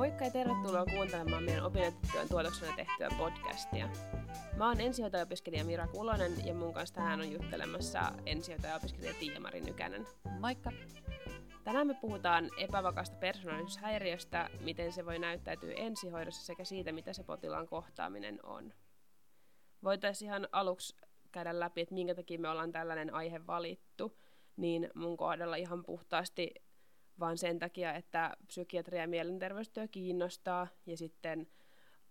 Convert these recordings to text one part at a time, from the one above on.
Moikka ja tervetuloa kuuntelemaan meidän opintotyön tuotoksena tehtyä podcastia. Mä oon ensihoitajaopiskelija Mira Kulonen ja mun kanssa tänään on juttelemassa ensihoitajaopiskelija Tiia-Mari Nykänen. Moikka! Tänään me puhutaan epävakaasta persoonallisuushäiriöstä, miten se voi näyttäytyä ensihoidossa sekä siitä, mitä se potilaan kohtaaminen on. Voitaisiin ihan aluksi käydä läpi, että minkä takia me ollaan tällainen aihe valittu, niin mun kohdalla ihan puhtaasti vaan sen takia, että psykiatria ja mielenterveystyö kiinnostaa ja sitten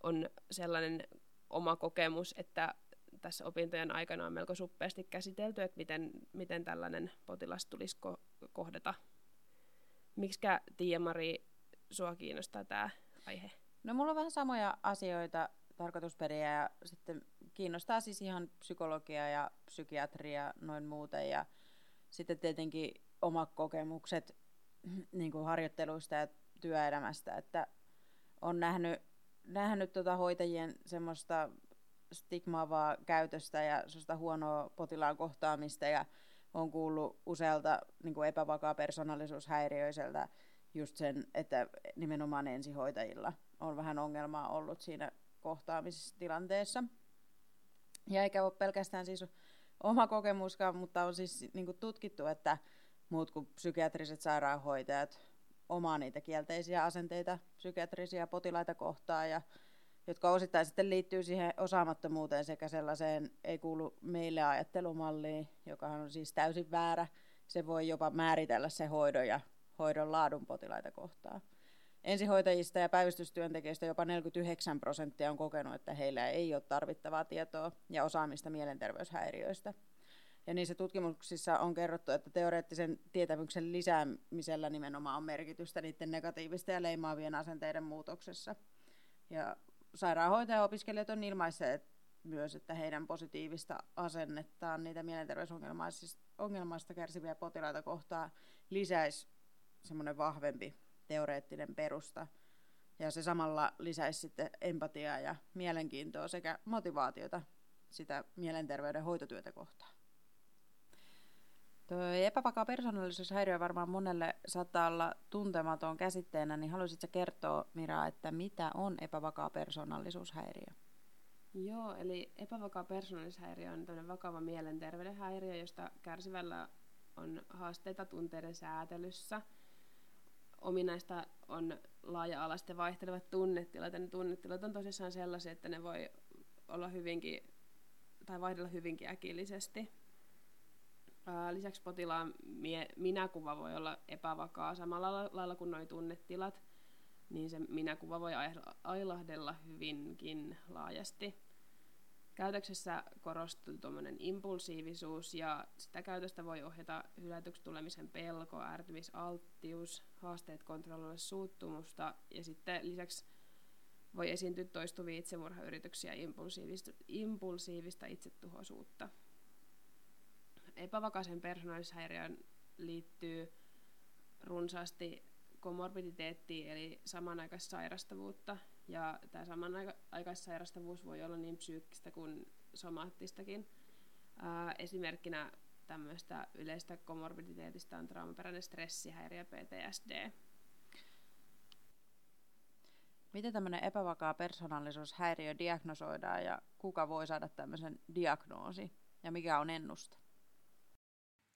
on sellainen oma kokemus, että tässä opintojen aikana on melko suppeasti käsitelty, että miten, miten tällainen potilas tulisi ko- kohdata. Miksikä Tiia-Mari sua kiinnostaa tämä aihe? No mulla on vähän samoja asioita tarkoitusperiä ja sitten kiinnostaa siis ihan psykologia ja psykiatria noin muuten ja sitten tietenkin omat kokemukset niin kuin harjoitteluista ja työelämästä, että on nähnyt, nähnyt tuota hoitajien semmoista stigmaavaa käytöstä ja semmoista huonoa potilaan kohtaamista ja on kuullut usealta niin kuin epävakaa persoonallisuushäiriöiseltä just sen, että nimenomaan ensihoitajilla on vähän ongelmaa ollut siinä kohtaamistilanteessa. Ja eikä ole pelkästään siis oma kokemuskaan, mutta on siis niin kuin tutkittu, että muut kuin psykiatriset sairaanhoitajat omaa niitä kielteisiä asenteita psykiatrisia potilaita kohtaan, ja, jotka osittain sitten liittyy siihen osaamattomuuteen sekä sellaiseen ei kuulu meille ajattelumalliin, joka on siis täysin väärä. Se voi jopa määritellä se hoidon ja hoidon laadun potilaita kohtaan. Ensihoitajista ja päivystystyöntekijöistä jopa 49 prosenttia on kokenut, että heillä ei ole tarvittavaa tietoa ja osaamista mielenterveyshäiriöistä. Ja niissä tutkimuksissa on kerrottu, että teoreettisen tietämyksen lisäämisellä nimenomaan on merkitystä niiden negatiivisten ja leimaavien asenteiden muutoksessa. Ja sairaanhoitaja-opiskelijat on ilmaisseet myös, että heidän positiivista asennettaan niitä mielenterveysongelmaista kärsiviä potilaita kohtaan lisäisi semmoinen vahvempi teoreettinen perusta. Ja se samalla lisäisi sitten empatiaa ja mielenkiintoa sekä motivaatiota sitä mielenterveyden hoitotyötä kohtaan. Epävakaa persoonallisuushäiriö varmaan monelle saattaa olla tuntematon käsitteenä, niin haluaisitko kertoa, Mira, että mitä on epävakaa persoonallisuushäiriö? Joo, eli epävakaa persoonallisuushäiriö on tämmöinen vakava mielenterveyden häiriö, josta kärsivällä on haasteita tunteiden säätelyssä. Ominaista on laaja-alaiset ja vaihtelevat tunnetilat, ja ne tunnetilat on tosissaan sellaisia, että ne voi olla hyvinkin, tai vaihdella hyvinkin äkillisesti. Lisäksi potilaan mie- minäkuva voi olla epävakaa samalla lailla kuin nuo tunnetilat, niin se minäkuva voi ailahdella hyvinkin laajasti. Käytöksessä korostuu tuommoinen impulsiivisuus ja sitä käytöstä voi ohjata hylätyksi tulemisen pelko, ärtymisalttius, haasteet kontrolloida suuttumusta ja sitten lisäksi voi esiintyä toistuvia itsemurhayrityksiä ja impulsiivista, impulsiivista itsetuhoisuutta epävakaisen persoonallisuushäiriöön liittyy runsaasti komorbiditeettiin, eli samanaikaissairastavuutta. Ja tämä samanaikaissairastavuus voi olla niin psyykkistä kuin somaattistakin. Ää, esimerkkinä tämmöistä yleistä komorbiditeetista on traumaperäinen stressihäiriö PTSD. Miten tämmöinen epävakaa persoonallisuushäiriö diagnosoidaan ja kuka voi saada tämmöisen diagnoosi ja mikä on ennuste?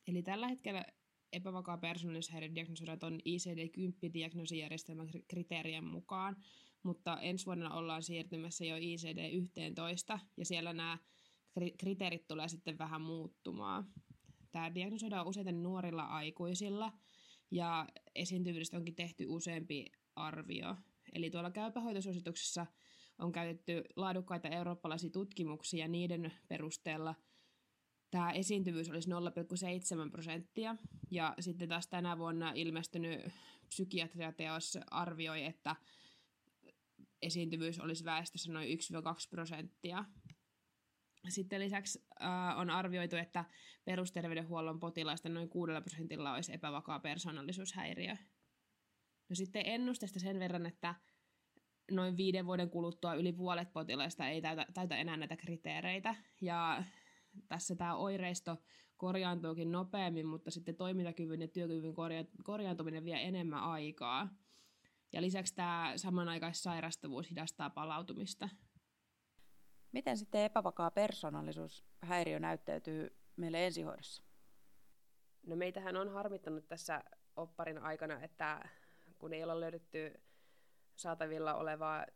Eli tällä hetkellä epävakaa persoonallisuushäiriö diagnosoidaan tuon ICD-10-diagnoosijärjestelmän kriteerien mukaan, mutta ensi vuonna ollaan siirtymässä jo ICD-11, ja siellä nämä kriteerit tulee sitten vähän muuttumaan. Tämä diagnosoidaan useiten nuorilla aikuisilla, ja esiintyvyydestä onkin tehty useampi arvio. Eli tuolla käypähoitosuosituksessa on käytetty laadukkaita eurooppalaisia tutkimuksia, ja niiden perusteella – tämä esiintyvyys olisi 0,7 prosenttia. Ja sitten taas tänä vuonna ilmestynyt psykiatriateos arvioi, että esiintyvyys olisi väestössä noin 1-2 prosenttia. Sitten lisäksi äh, on arvioitu, että perusterveydenhuollon potilaista noin 6 prosentilla olisi epävakaa persoonallisuushäiriö. No sitten ennustesta sen verran, että noin viiden vuoden kuluttua yli puolet potilaista ei täytä, täytä enää näitä kriteereitä. Ja tässä tämä oireisto korjaantuukin nopeammin, mutta sitten toimintakyvyn ja työkyvyn korja- korjaantuminen vie enemmän aikaa. Ja lisäksi tämä samanaikaissairastavuus hidastaa palautumista. Miten sitten epävakaa persoonallisuushäiriö näyttäytyy meille ensihoidossa? No meitähän on harmittanut tässä opparin aikana, että kun ei olla löydetty saatavilla olevaa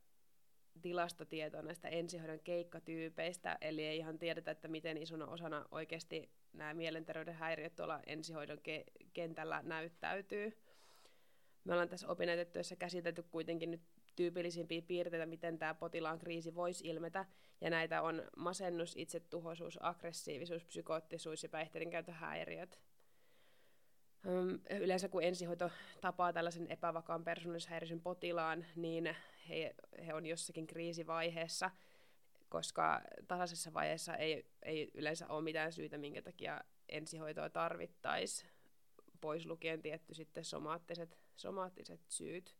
tilastotietoa näistä ensihoidon keikkatyypeistä, eli ei ihan tiedetä, että miten isona osana oikeasti nämä mielenterveyden häiriöt tuolla ensihoidon ke- kentällä näyttäytyy. Me ollaan tässä opinnäytetyössä käsitelty kuitenkin nyt tyypillisimpiä piirteitä, miten tämä potilaan kriisi voisi ilmetä, ja näitä on masennus, itsetuhoisuus, aggressiivisuus, psykoottisuus ja päihteiden käytön häiriöt. Yleensä kun ensihoito tapaa tällaisen epävakaan persoonallisuushäiriöisen potilaan, niin he, he on jossakin kriisivaiheessa, koska tasaisessa vaiheessa ei, ei yleensä ole mitään syytä, minkä takia ensihoitoa tarvittaisiin, pois lukien tietty sitten somaattiset, somaattiset syyt.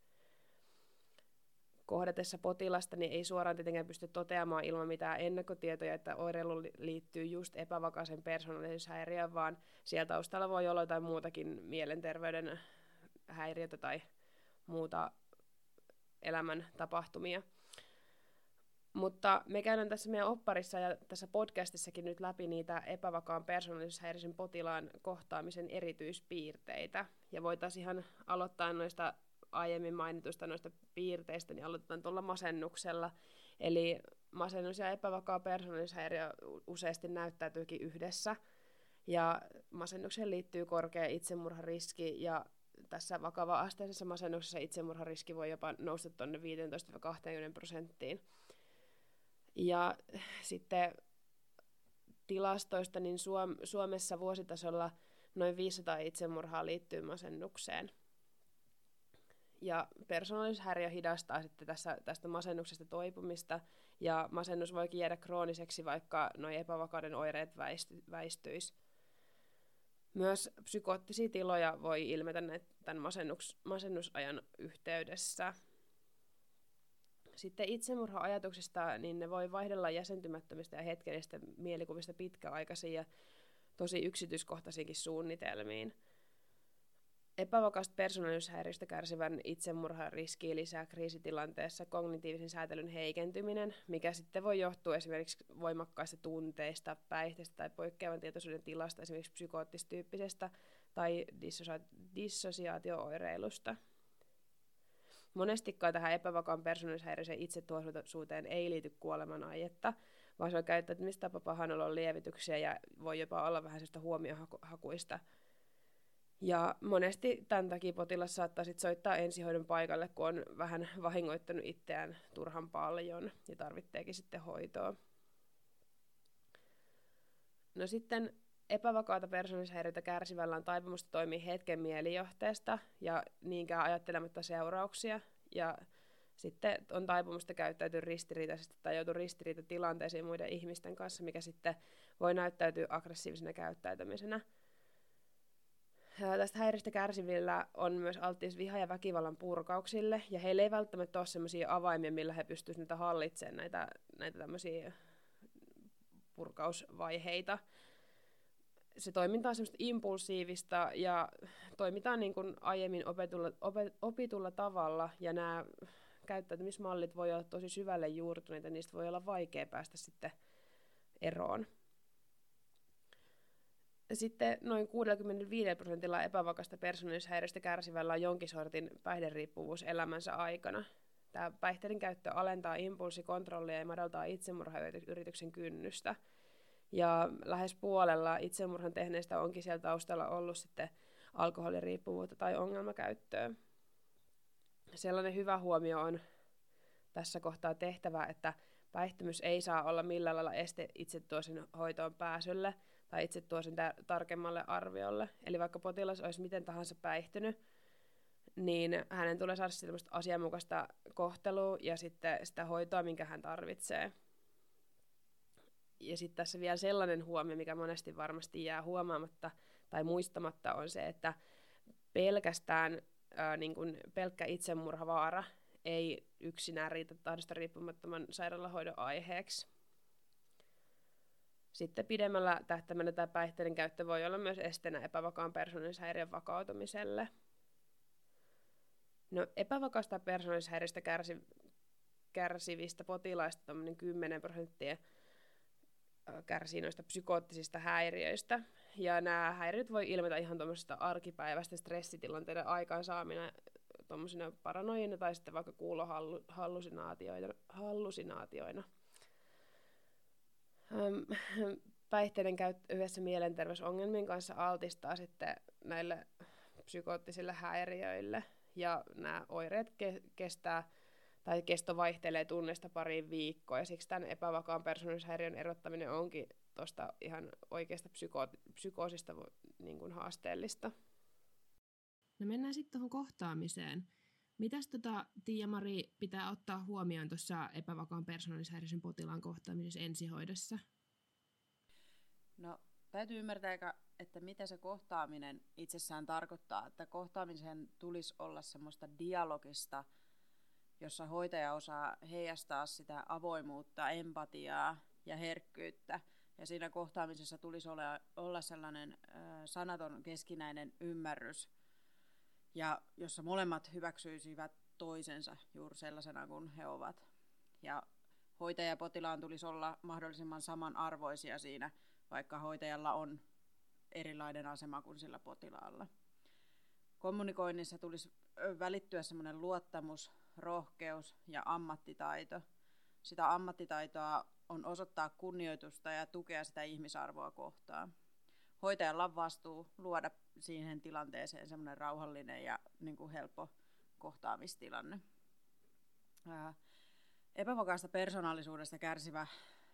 Kohdatessa potilasta niin ei suoraan tietenkään pysty toteamaan ilman mitään ennakkotietoja, että oireilu liittyy just epävakaisen persoonallisuushäiriöön, vaan siellä taustalla voi olla jotain muutakin mielenterveyden häiriötä tai muuta elämän tapahtumia. Mutta me käydään tässä meidän opparissa ja tässä podcastissakin nyt läpi niitä epävakaan persoonallisuushäiriöisen potilaan kohtaamisen erityispiirteitä. Ja voitaisiin ihan aloittaa noista aiemmin mainituista noista piirteistä, niin aloitetaan tuolla masennuksella. Eli masennus ja epävakaa persoonallisuushäiriö useasti näyttäytyykin yhdessä. Ja masennukseen liittyy korkea itsemurhariski ja tässä vakava-asteisessa masennuksessa itsemurhariski voi jopa nousta tuonne 15-20 prosenttiin. Ja sitten tilastoista, niin Suom- Suomessa vuositasolla noin 500 itsemurhaa liittyy masennukseen. Ja persoonallisuushäiriö hidastaa sitten tässä, tästä masennuksesta toipumista, ja masennus voikin jäädä krooniseksi, vaikka nuo epävakauden oireet väisty, väistyisi. Myös psykoottisia tiloja voi ilmetä tämän masennus, masennusajan yhteydessä. Sitten itsemurha-ajatuksista, niin ne voi vaihdella jäsentymättömistä ja hetkellisistä mielikuvista pitkäaikaisiin ja tosi yksityiskohtaisiinkin suunnitelmiin – Epävakaasta persoonallisuushäiriöstä kärsivän itsemurhan riski lisää kriisitilanteessa kognitiivisen säätelyn heikentyminen, mikä sitten voi johtua esimerkiksi voimakkaista tunteista, päihteistä tai poikkeavan tietoisuuden tilasta, esimerkiksi psykoottistyyppisestä tai dissosia- dissosiaatio-oireilusta. Monestikaan tähän epävakaan persoonallisuushäiriöiseen itsetuhoisuuteen ei liity kuoleman aietta, vaan se on käyttäytymistapa pahanolon lievityksiä ja voi jopa olla vähän sellaista huomiohakuista ja monesti tämän takia potilas saattaa sit soittaa ensihoidon paikalle, kun on vähän vahingoittanut itseään turhan paljon ja tarvitteekin sitten hoitoa. No sitten epävakaata persoonallisuushäiriötä kärsivällä on taipumusta toimia hetken mielijohteesta ja niinkään ajattelematta seurauksia. Ja sitten on taipumusta käyttäytyä ristiriitaisesti tai joutua ristiriitatilanteisiin muiden ihmisten kanssa, mikä sitten voi näyttäytyä aggressiivisena käyttäytymisenä – tästä häiristä kärsivillä on myös alttius viha- ja väkivallan purkauksille, ja heillä ei välttämättä ole sellaisia avaimia, millä he pystyisivät niitä hallitsemaan, näitä, näitä tämmöisiä purkausvaiheita. Se toiminta on semmoista impulsiivista ja toimitaan niin kuin aiemmin opetulla, opet, opitulla tavalla, ja nämä käyttäytymismallit voi olla tosi syvälle juurtuneita, niistä voi olla vaikea päästä sitten eroon. Sitten noin 65 prosentilla epävakasta persoonallisuushäiriöstä kärsivällä on jonkin sortin päihderiippuvuus elämänsä aikana. Tämä päihteiden käyttö alentaa impulssikontrollia ja madaltaa itsemurhayrityksen kynnystä. Ja lähes puolella itsemurhan tehneistä onkin siellä taustalla ollut sitten alkoholiriippuvuutta tai ongelmakäyttöä. Sellainen hyvä huomio on tässä kohtaa tehtävä, että päihtymys ei saa olla millään lailla este itse hoitoon pääsylle – tai itse tuo sen tar- tarkemmalle arviolle. Eli vaikka potilas olisi miten tahansa päihtynyt, niin hänen tulee saada sellaista asianmukaista kohtelua ja sitten sitä hoitoa, minkä hän tarvitsee. Ja sitten tässä vielä sellainen huomio, mikä monesti varmasti jää huomaamatta tai muistamatta, on se, että pelkästään ää, niin kun pelkkä itsemurhavaara ei yksinään riitä tahdosta riippumattoman sairaalahoidon aiheeksi. Sitten pidemmällä tähtäimellä tämä päihteiden käyttö voi olla myös esteenä epävakaan persoonallisuushäiriön vakautumiselle. No epävakaasta persoonallisuushäiriöstä kärsi, kärsivistä potilaista 10 prosenttia kärsii noista psykoottisista häiriöistä. Ja nämä häiriöt voi ilmetä ihan tuommoisesta arkipäivästä stressitilanteiden aikaansaamina tuommoisina paranoina tai sitten vaikka kuulohallusinaatioina. Hallusinaatioina. Päihteiden käyttö yhdessä mielenterveysongelmien kanssa altistaa sitten näille psykoottisille häiriöille. Ja nämä oireet ke- kestää tai kesto vaihtelee tunnesta pariin viikkoa, ja siksi tämän epävakaan persoonallisuushäiriön erottaminen onkin tuosta ihan oikeasta psyko- psykoosista niin kuin haasteellista. No mennään sitten tuohon kohtaamiseen. Mitäs tota, Tiia-Mari pitää ottaa huomioon tuossa epävakaan persoonallisuushäiriön potilaan kohtaamisessa ensihoidossa? No täytyy ymmärtää, että mitä se kohtaaminen itsessään tarkoittaa. Että kohtaamisen tulisi olla semmoista dialogista – jossa hoitaja osaa heijastaa sitä avoimuutta, empatiaa ja herkkyyttä. Ja siinä kohtaamisessa tulisi olla, olla sellainen sanaton keskinäinen ymmärrys, ja jossa molemmat hyväksyisivät toisensa juuri sellaisena kuin he ovat. Ja hoitaja ja potilaan tulisi olla mahdollisimman samanarvoisia siinä, vaikka hoitajalla on erilainen asema kuin sillä potilaalla. Kommunikoinnissa tulisi välittyä semmoinen luottamus, rohkeus ja ammattitaito. Sitä ammattitaitoa on osoittaa kunnioitusta ja tukea sitä ihmisarvoa kohtaan. Hoitajalla on vastuu luoda siihen tilanteeseen semmoinen rauhallinen ja niin kuin helppo kohtaamistilanne. Ää, epävakaasta persoonallisuudesta kärsivä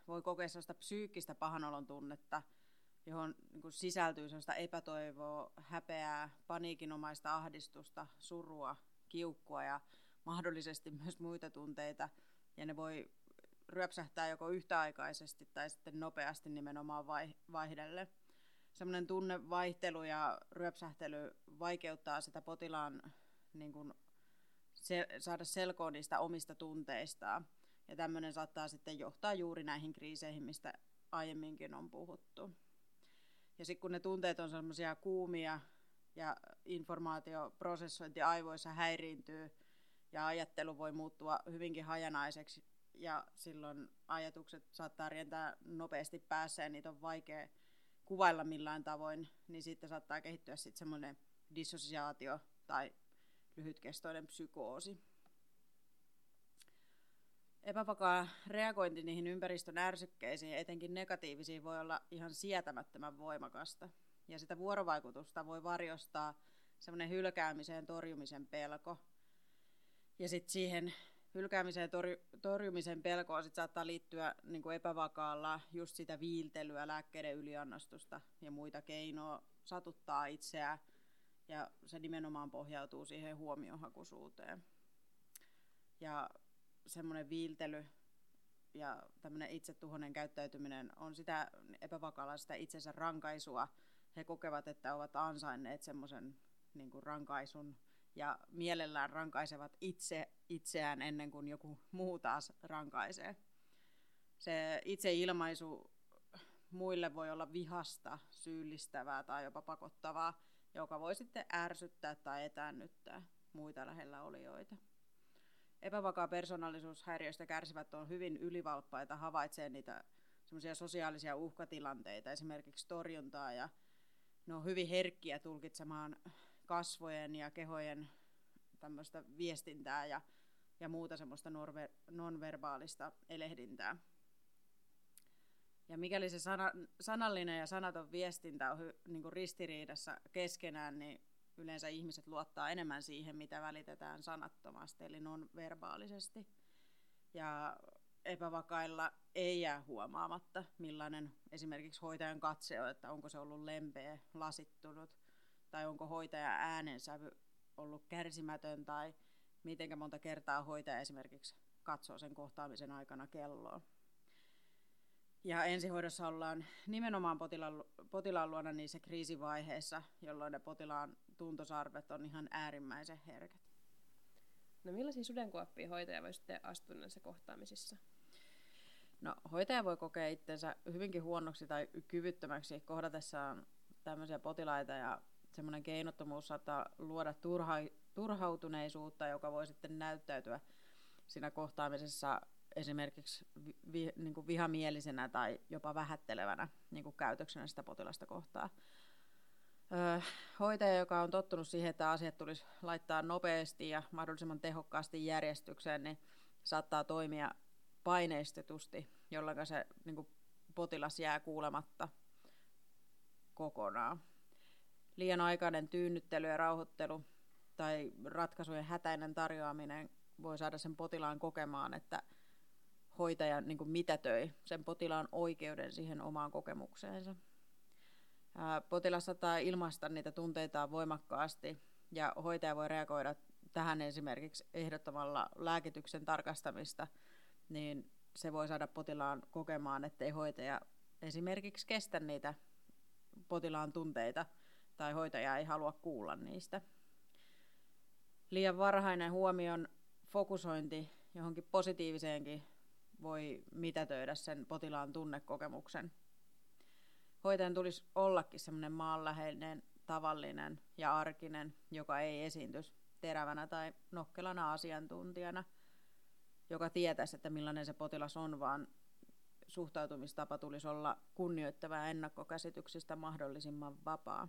voi kokea sellaista psyykkistä pahanolon tunnetta, johon niin kuin sisältyy sellaista epätoivoa, häpeää, paniikinomaista ahdistusta, surua, kiukkua ja mahdollisesti myös muita tunteita, ja ne voi ryöpsähtää joko yhtäaikaisesti tai sitten nopeasti nimenomaan vaihdelle. Semmoinen tunnevaihtelu ja ryöpsähtely vaikeuttaa sitä potilaan niin kuin, se, saada selkoa niistä omista tunteistaan. Ja tämmöinen saattaa sitten johtaa juuri näihin kriiseihin, mistä aiemminkin on puhuttu. Ja sitten kun ne tunteet on semmoisia kuumia ja informaatioprosessointi aivoissa häiriintyy, ja ajattelu voi muuttua hyvinkin hajanaiseksi ja silloin ajatukset saattaa rientää nopeasti päässä ja niitä on vaikea kuvailla millään tavoin, niin sitten saattaa kehittyä sitten semmoinen dissosiaatio tai lyhytkestoinen psykoosi. Epävakaa reagointi niihin ympäristön ärsykkeisiin, etenkin negatiivisiin, voi olla ihan sietämättömän voimakasta. Ja sitä vuorovaikutusta voi varjostaa semmoinen hylkäämiseen torjumisen pelko, ja sitten siihen hylkäämiseen ja torjumisen pelkoon sit saattaa liittyä niin kuin epävakaalla just sitä viiltelyä, lääkkeiden yliannostusta ja muita keinoja satuttaa itseään. Ja se nimenomaan pohjautuu siihen huomiohakuisuuteen. Ja semmoinen viiltely ja tämmöinen itsetuhoinen käyttäytyminen on sitä epävakaalla sitä itsensä rankaisua. He kokevat, että ovat ansainneet semmoisen niin rankaisun ja mielellään rankaisevat itse itseään ennen kuin joku muu taas rankaisee. Se itseilmaisu muille voi olla vihasta, syyllistävää tai jopa pakottavaa, joka voi sitten ärsyttää tai etäännyttää muita lähellä olijoita. Epävakaa persoonallisuushäiriöistä kärsivät on hyvin ylivalppaita, havaitsee niitä sosiaalisia uhkatilanteita, esimerkiksi torjuntaa, ja ne on hyvin herkkiä tulkitsemaan kasvojen ja kehojen tämmöistä viestintää ja, ja muuta semmoista nonverbaalista elehdintää. Ja mikäli se sana, sanallinen ja sanaton viestintä on niin kuin ristiriidassa keskenään, niin yleensä ihmiset luottaa enemmän siihen, mitä välitetään sanattomasti, eli nonverbaalisesti. Ja epävakailla ei jää huomaamatta, millainen esimerkiksi hoitajan katse on, että onko se ollut lempeä, lasittunut, tai onko hoitaja äänensävy ollut kärsimätön, tai miten monta kertaa hoitaja esimerkiksi katsoo sen kohtaamisen aikana kelloa. Ja ensihoidossa ollaan nimenomaan potilaan, potilaan luona niissä kriisivaiheissa, jolloin ne potilaan tuntosarvet on ihan äärimmäisen herkät. No millaisia sudenkuoppia hoitaja voi sitten astua näissä kohtaamisissa? No hoitaja voi kokea itsensä hyvinkin huonoksi tai kyvyttömäksi kohdatessaan tämmöisiä potilaita ja semmoinen keinottomuus saattaa luoda turha, turhautuneisuutta, joka voi sitten näyttäytyä siinä kohtaamisessa esimerkiksi vi, niin kuin vihamielisenä tai jopa vähättelevänä niin kuin käytöksenä sitä potilasta kohtaa. Öö, hoitaja, joka on tottunut siihen, että asiat tulisi laittaa nopeasti ja mahdollisimman tehokkaasti järjestykseen, niin saattaa toimia paineistetusti, jolloin se niin kuin potilas jää kuulematta kokonaan. Liian aikainen tyynnyttely ja rauhoittelu tai ratkaisujen hätäinen tarjoaminen voi saada sen potilaan kokemaan, että hoitaja niin kuin mitätöi sen potilaan oikeuden siihen omaan kokemukseensa. Potilas saattaa ilmaista niitä tunteitaan voimakkaasti ja hoitaja voi reagoida tähän esimerkiksi ehdottamalla lääkityksen tarkastamista, niin se voi saada potilaan kokemaan, ettei hoitaja esimerkiksi kestä niitä potilaan tunteita tai hoitaja ei halua kuulla niistä. Liian varhainen huomion fokusointi johonkin positiiviseenkin voi mitätöidä sen potilaan tunnekokemuksen. Hoitajan tulisi ollakin semmoinen maanläheinen, tavallinen ja arkinen, joka ei esiintys terävänä tai nokkelana asiantuntijana, joka tietäisi, että millainen se potilas on, vaan suhtautumistapa tulisi olla kunnioittava ja ennakkokäsityksistä mahdollisimman vapaa.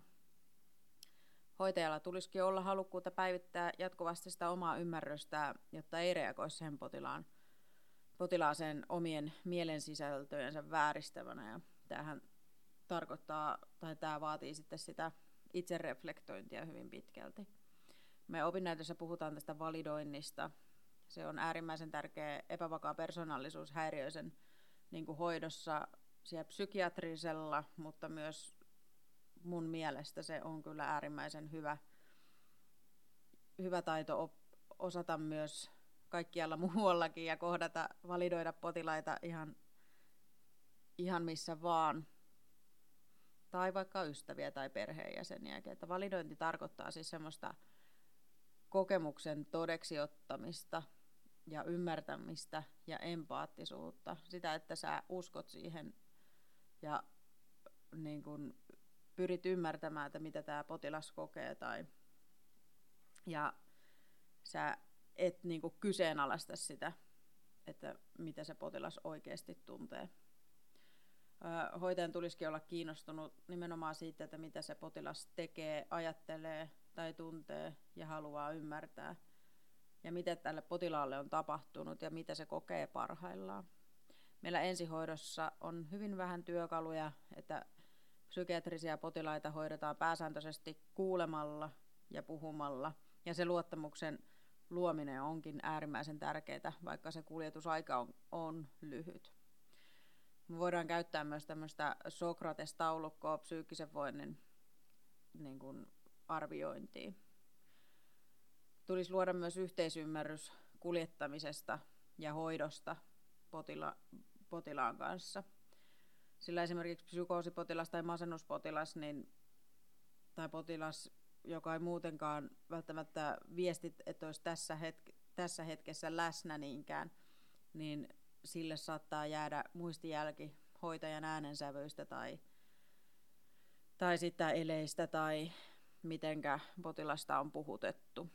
Hoitajalla tulisikin olla halukkuutta päivittää jatkuvasti sitä omaa ymmärrystä, jotta ei reagoisi sen potilaan, potilaaseen omien mielensisältöjensä vääristävänä. Ja tämähän tarkoittaa, tai tämä vaatii sitten sitä itsereflektointia hyvin pitkälti. Me opinnäytössä puhutaan tästä validoinnista. Se on äärimmäisen tärkeä epävakaa persoonallisuushäiriöisen niin kuin hoidossa siellä psykiatrisella, mutta myös mun mielestä se on kyllä äärimmäisen hyvä, hyvä taito op, osata myös kaikkialla muuallakin ja kohdata, validoida potilaita ihan, ihan missä vaan. Tai vaikka ystäviä tai perheenjäseniä. Että validointi tarkoittaa siis semmoista kokemuksen todeksiottamista ja ymmärtämistä ja empaattisuutta. Sitä, että sä uskot siihen ja niin kun pyrit ymmärtämään, että mitä tämä potilas kokee tai ja sä et niin kuin kyseenalaista sitä, että mitä se potilas oikeasti tuntee. Hoitajan tulisikin olla kiinnostunut nimenomaan siitä, että mitä se potilas tekee, ajattelee tai tuntee ja haluaa ymmärtää. Ja mitä tälle potilaalle on tapahtunut ja mitä se kokee parhaillaan. Meillä ensihoidossa on hyvin vähän työkaluja, että psykiatrisia potilaita hoidetaan pääsääntöisesti kuulemalla ja puhumalla. Ja se luottamuksen luominen onkin äärimmäisen tärkeää, vaikka se kuljetusaika on, on lyhyt. Me voidaan käyttää myös tämmöistä Sokrates-taulukkoa psyykkisen voinnin niin kuin arviointiin. Tulisi luoda myös yhteisymmärrys kuljettamisesta ja hoidosta potila- potilaan kanssa. Sillä esimerkiksi psykoosipotilas tai masennuspotilas niin, tai potilas joka ei muutenkaan välttämättä viestit, että olisi tässä, hetke, tässä hetkessä läsnä niinkään, niin sille saattaa jäädä muistijälki hoitajan äänensävyistä tai, tai sitten eleistä tai mitenkä potilasta on puhutettu.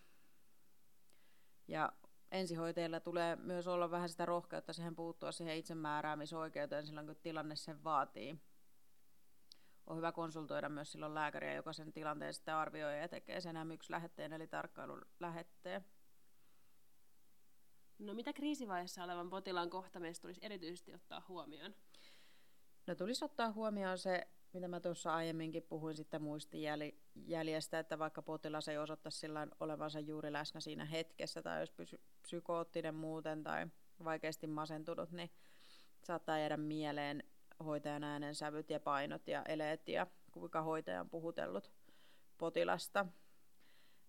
Ja ensihoitajilla tulee myös olla vähän sitä rohkeutta siihen puuttua siihen itsemääräämisoikeuteen silloin, kun tilanne sen vaatii on hyvä konsultoida myös silloin lääkäriä, joka sen tilanteen sitten arvioi ja tekee sen M1-lähetteen eli tarkkailun lähetteen. No mitä kriisivaiheessa olevan potilaan kohtaamista tulisi erityisesti ottaa huomioon? No tulisi ottaa huomioon se, mitä mä tuossa aiemminkin puhuin sitten muistijäljestä, että vaikka potilas ei osoittaisi sillä olevansa juuri läsnä siinä hetkessä tai jos pysy psykoottinen muuten tai vaikeasti masentunut, niin saattaa jäädä mieleen hoitajan äänen sävyt ja painot ja eleet ja kuinka hoitaja on puhutellut potilasta.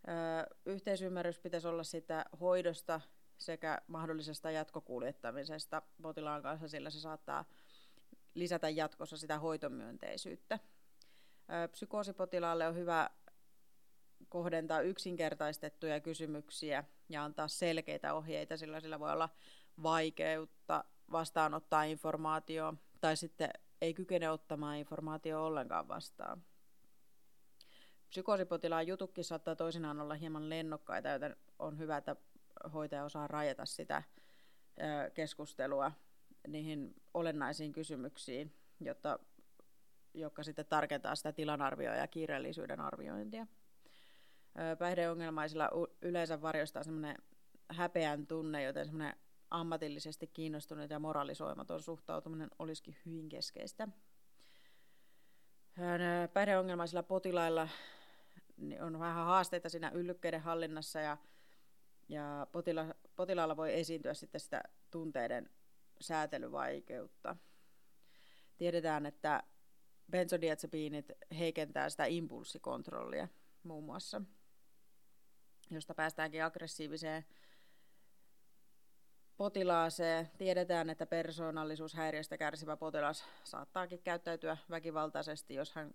Ö, yhteisymmärrys pitäisi olla sitä hoidosta sekä mahdollisesta jatkokuljettamisesta potilaan kanssa, sillä se saattaa lisätä jatkossa sitä hoitomyönteisyyttä. Psykoosipotilaalle on hyvä kohdentaa yksinkertaistettuja kysymyksiä ja antaa selkeitä ohjeita, sillä sillä voi olla vaikeutta vastaanottaa informaatio tai sitten ei kykene ottamaan informaatio ollenkaan vastaan. psykoosipotilaan jutukki saattaa toisinaan olla hieman lennokkaita, joten on hyvä, että hoitaja osaa rajata sitä keskustelua niihin olennaisiin kysymyksiin, jotta, jotka sitten tarkentaa sitä tilanarvioa ja kiireellisyyden arviointia. Päihdeongelmaisilla yleensä varjostaa semmoinen häpeän tunne, joten semmoinen ammatillisesti kiinnostunut ja moralisoimaton suhtautuminen olisikin hyvin keskeistä. Päihdeongelmaisilla potilailla niin on vähän haasteita siinä yllykkeiden hallinnassa ja, ja potila, potilaalla voi esiintyä sitten sitä tunteiden säätelyvaikeutta. Tiedetään, että benzodiazepiinit heikentää sitä impulssikontrollia muun muassa, josta päästäänkin aggressiiviseen potilaaseen. Tiedetään, että persoonallisuushäiriöstä kärsivä potilas saattaakin käyttäytyä väkivaltaisesti, jos hän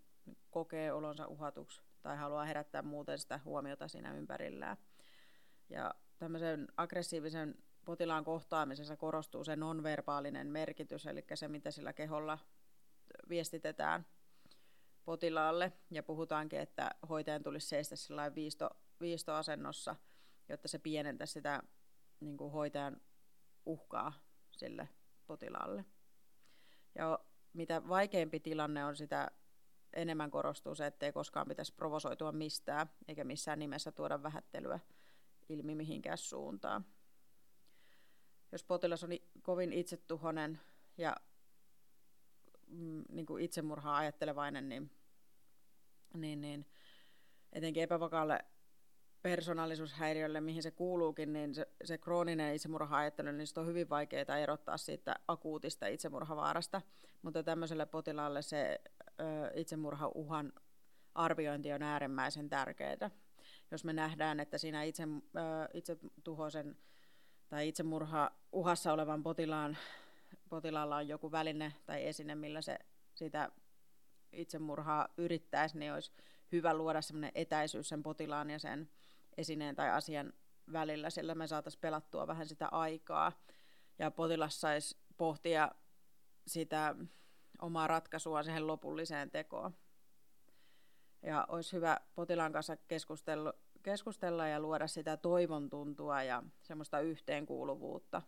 kokee olonsa uhatuksi tai haluaa herättää muuten sitä huomiota siinä ympärillään. Ja tämmöisen aggressiivisen potilaan kohtaamisessa korostuu se nonverbaalinen merkitys, eli se, mitä sillä keholla viestitetään potilaalle. Ja puhutaankin, että hoitajan tulisi seistä viisto, viistoasennossa, jotta se pienentäisi sitä niin kuin hoitajan uhkaa sille potilaalle. Ja mitä vaikeampi tilanne on, sitä enemmän korostuu se, ettei koskaan pitäisi provosoitua mistään, eikä missään nimessä tuoda vähättelyä ilmi mihinkään suuntaan. Jos potilas on kovin itsetuhonen ja niin kuin itsemurhaa ajattelevainen, niin, niin, niin etenkin epävakaalle persoonallisuushäiriölle, mihin se kuuluukin, niin se, se krooninen itsemurha-ajattelu, niin on hyvin vaikeaa erottaa siitä akuutista itsemurhavaarasta. Mutta tämmöiselle potilaalle se ö, itsemurhauhan arviointi on äärimmäisen tärkeää. Jos me nähdään, että siinä itse, ö, itse tuhoisen tai itsemurha uhassa olevan potilaan, potilaalla on joku väline tai esine, millä se sitä itsemurhaa yrittäisi, niin olisi hyvä luoda sellainen etäisyys sen potilaan ja sen esineen tai asian välillä, sillä me saataisiin pelattua vähän sitä aikaa ja potilas saisi pohtia sitä omaa ratkaisua siihen lopulliseen tekoon. Ja olisi hyvä potilaan kanssa keskustella, keskustella ja luoda sitä toivon tuntua ja semmoista yhteenkuuluvuutta.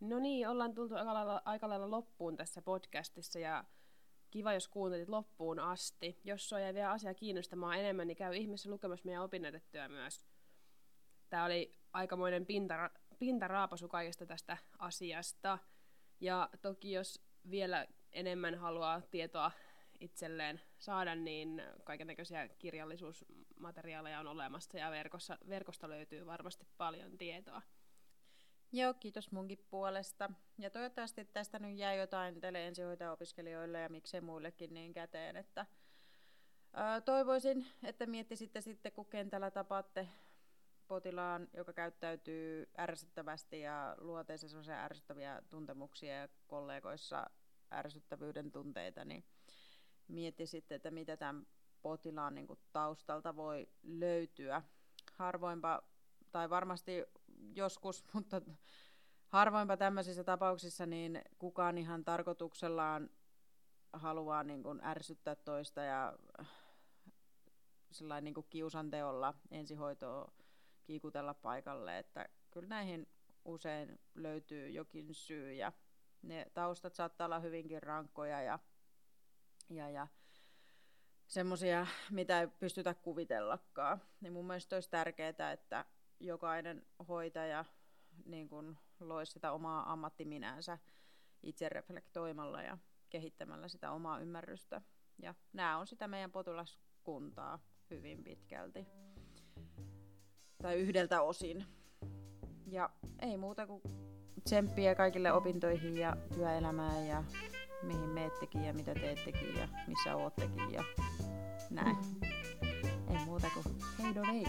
No niin, ollaan tultu aika lailla, aika lailla loppuun tässä podcastissa ja Kiva, jos kuuntelit loppuun asti. Jos sua jäi vielä asia kiinnostamaan enemmän, niin käy ihmeessä lukemassa meidän opinnäytettyä myös. Tämä oli aikamoinen pinta, pintaraapasu kaikesta tästä asiasta. Ja toki jos vielä enemmän haluaa tietoa itselleen saada, niin kaikenlaisia kirjallisuusmateriaaleja on olemassa ja verkossa, verkosta löytyy varmasti paljon tietoa. Joo, kiitos munkin puolesta. Ja toivottavasti tästä nyt jää jotain teille ensihoitajaopiskelijoille ja miksei muillekin niin käteen, että ää, toivoisin, että miettisitte sitten, kun kentällä tapaatte potilaan, joka käyttäytyy ärsyttävästi ja luoteissa sellaisia ärsyttäviä tuntemuksia ja kollegoissa ärsyttävyyden tunteita, niin miettisitte, että mitä tämän potilaan niin kuin, taustalta voi löytyä. Harvoinpa, tai varmasti joskus, mutta harvoinpa tämmöisissä tapauksissa niin kukaan ihan tarkoituksellaan haluaa niin kuin ärsyttää toista ja sellainen niin kuin kiusanteolla ensihoitoa kiikutella paikalle, että kyllä näihin usein löytyy jokin syy ja ne taustat saattaa olla hyvinkin rankkoja ja, ja, ja semmoisia, mitä ei pystytä kuvitellakaan. Niin mun mielestä olisi tärkeää, että jokainen hoitaja niin kun loisi sitä omaa ammattiminänsä itse reflektoimalla ja kehittämällä sitä omaa ymmärrystä. Ja nämä on sitä meidän potilaskuntaa hyvin pitkälti. Tai yhdeltä osin. Ja ei muuta kuin tsemppiä kaikille opintoihin ja työelämään ja mihin meettekin ja mitä teettekin ja missä oottekin ja näin. Ei muuta kuin hei do hei.